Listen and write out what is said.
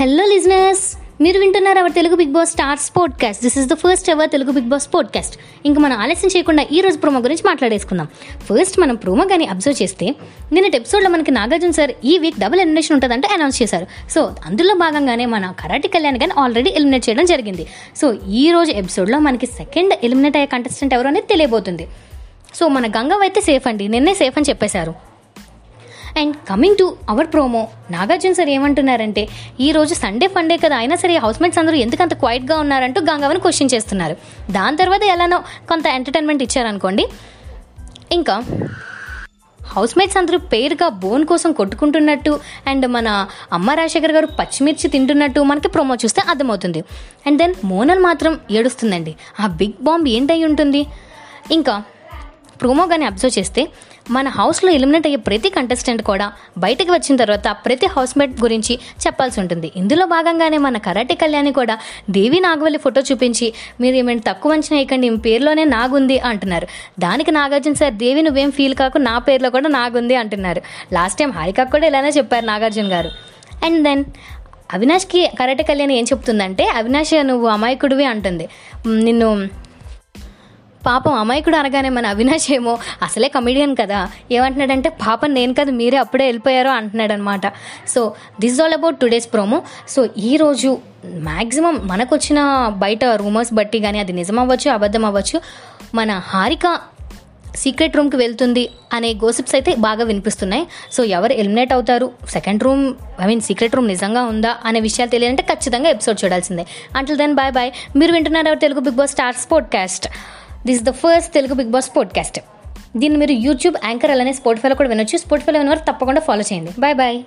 Hello listeners మీరు వింటున్నారు our Telugu Bigg Boss stars podcast this is the first ever Telugu Bigg Boss podcast ఇంకా మనం ఆలస్యం చేయకుండా ఈ రోజు ప్రోమో గురించి మాట్లాడేసుకుందాం. ఫస్ట్ మనం ప్రోమో కానీ అబ్జర్వ్ చేస్తే నిన్నటి ఎపిసోడ్లో మనకి నాగార్జున సార్ ఈ వీక్ డబుల్ ఎలిమినేషన్ ఉంటుందంటే అనౌన్స్ చేశారు. సో అందులో భాగంగానే మన కరాటి కళ్యాణ్ కానీ ఆల్రెడీ ఎలిమినేట్ చేయడం జరిగింది. సో ఈ రోజు ఎపిసోడ్లో మనకి సెకండ్ ఎలిమినేట్ అయ్యే కంటెస్టెంట్ ఎవరు అనేది తెలియబోతుంది. సో మన గంగవ్ అయితే సేఫ్ అండి. నిన్నే సేఫ్ అని చెప్పేశారు. And coming to our promo Nagarjuna sir ఏమంటున్నారంటే ఈ రోజు సండే ఫండే కదా అయినా సరే హౌస్మేట్స్ అందరూ ఎందుకంత క్వైట్గా ఉన్నారంటూ గంగవని క్వశ్చన్ చేస్తున్నారు. దాని తర్వాత ఎలానో కొంత ఎంటర్టైన్మెంట్ ఇచ్చారనుకోండి. ఇంకా హౌస్మేట్స్ అందరూ పేరుగా బోన్ కోసం కొట్టుకుంటున్నట్టు అండ్ మన అమ్మ రాజశేఖర్ గారు పచ్చిమిర్చి తింటున్నట్టు మనకి ప్రోమో చూస్తే అర్థమవుతుంది. అండ్ దెన్ మోనల్ మాత్రం ఏడుస్తుందండి. ఆ బిగ్ బాంబ్ ఏంటై ఉంటుంది? ఇంకా ప్రోమో కానీ అబ్జర్వ్ చేస్తే మన హౌస్లో ఎలిమినేట్ అయ్యే ప్రతి కంటెస్టెంట్ కూడా బయటకు వచ్చిన తర్వాత ప్రతి హౌస్మేట్ గురించి చెప్పాల్సి ఉంటుంది. ఇందులో భాగంగానే మన కరాటే కళ్యాణి కూడా దేవి నాగవల్లి ఫోటో చూపించి మీరు ఏమైనా తక్కువ అంచనా వేయకండి మీ పేరులోనే నాగుంది అంటున్నారు. దానికి నాగార్జున సార్ దేవి నువ్వేం ఫీల్ కాకు నా పేరులో కూడా నాగుంది అంటున్నారు. లాస్ట్ టైం హారిక కూడా ఇలానే చెప్పారు నాగార్జున గారు. అండ్ దెన్ అవినాష్కి కరాటే కళ్యాణి ఏం చెప్తుందంటే అవినాష్ నువ్వు అమాయకుడివి అంటుంది. నిన్ను పాపం అమాయకుడు అనగానే మన అవినాష్ ఏమో అసలే కమెడియన్ కదా. ఏమంటున్నాడంటే పాపం నేను కదా మీరే అప్పుడే వెళ్ళిపోయారో అంటున్నాడు అనమాట so this all about today's promo so ఈరోజు మ్యాక్సిమం మనకు వచ్చిన బయట రూమర్స్ బట్టి కానీ అది నిజం అవ్వచ్చు అబద్ధం అవ్వచ్చు మన హారిక సీక్రెట్ రూమ్కి వెళ్తుంది అనే గోసిప్స్ అయితే బాగా వినిపిస్తున్నాయి. సో ఎవరు ఎలిమినేట్ అవుతారు? Second room I mean secret room నిజంగా ఉందా అనే విషయాలు తెలియాలంటే ఖచ్చితంగా ఎపిసోడ్ చూడాల్సిందే. అంటల్ దెన్ బాయ్ బాయ్ మీరు వింటున్నారు Telugu Bigg Boss star podcast this is the first Telugu Bigg Boss podcast దీన్ని మీరు యూట్యూబ్ యాంకర్ అలానే స్పోర్ట్ఫైలో కూడా వినొచ్చు. స్పోర్ట్ఫైలో వినవారు తప్పకుండా ఫాలో చేయండి. Bye bye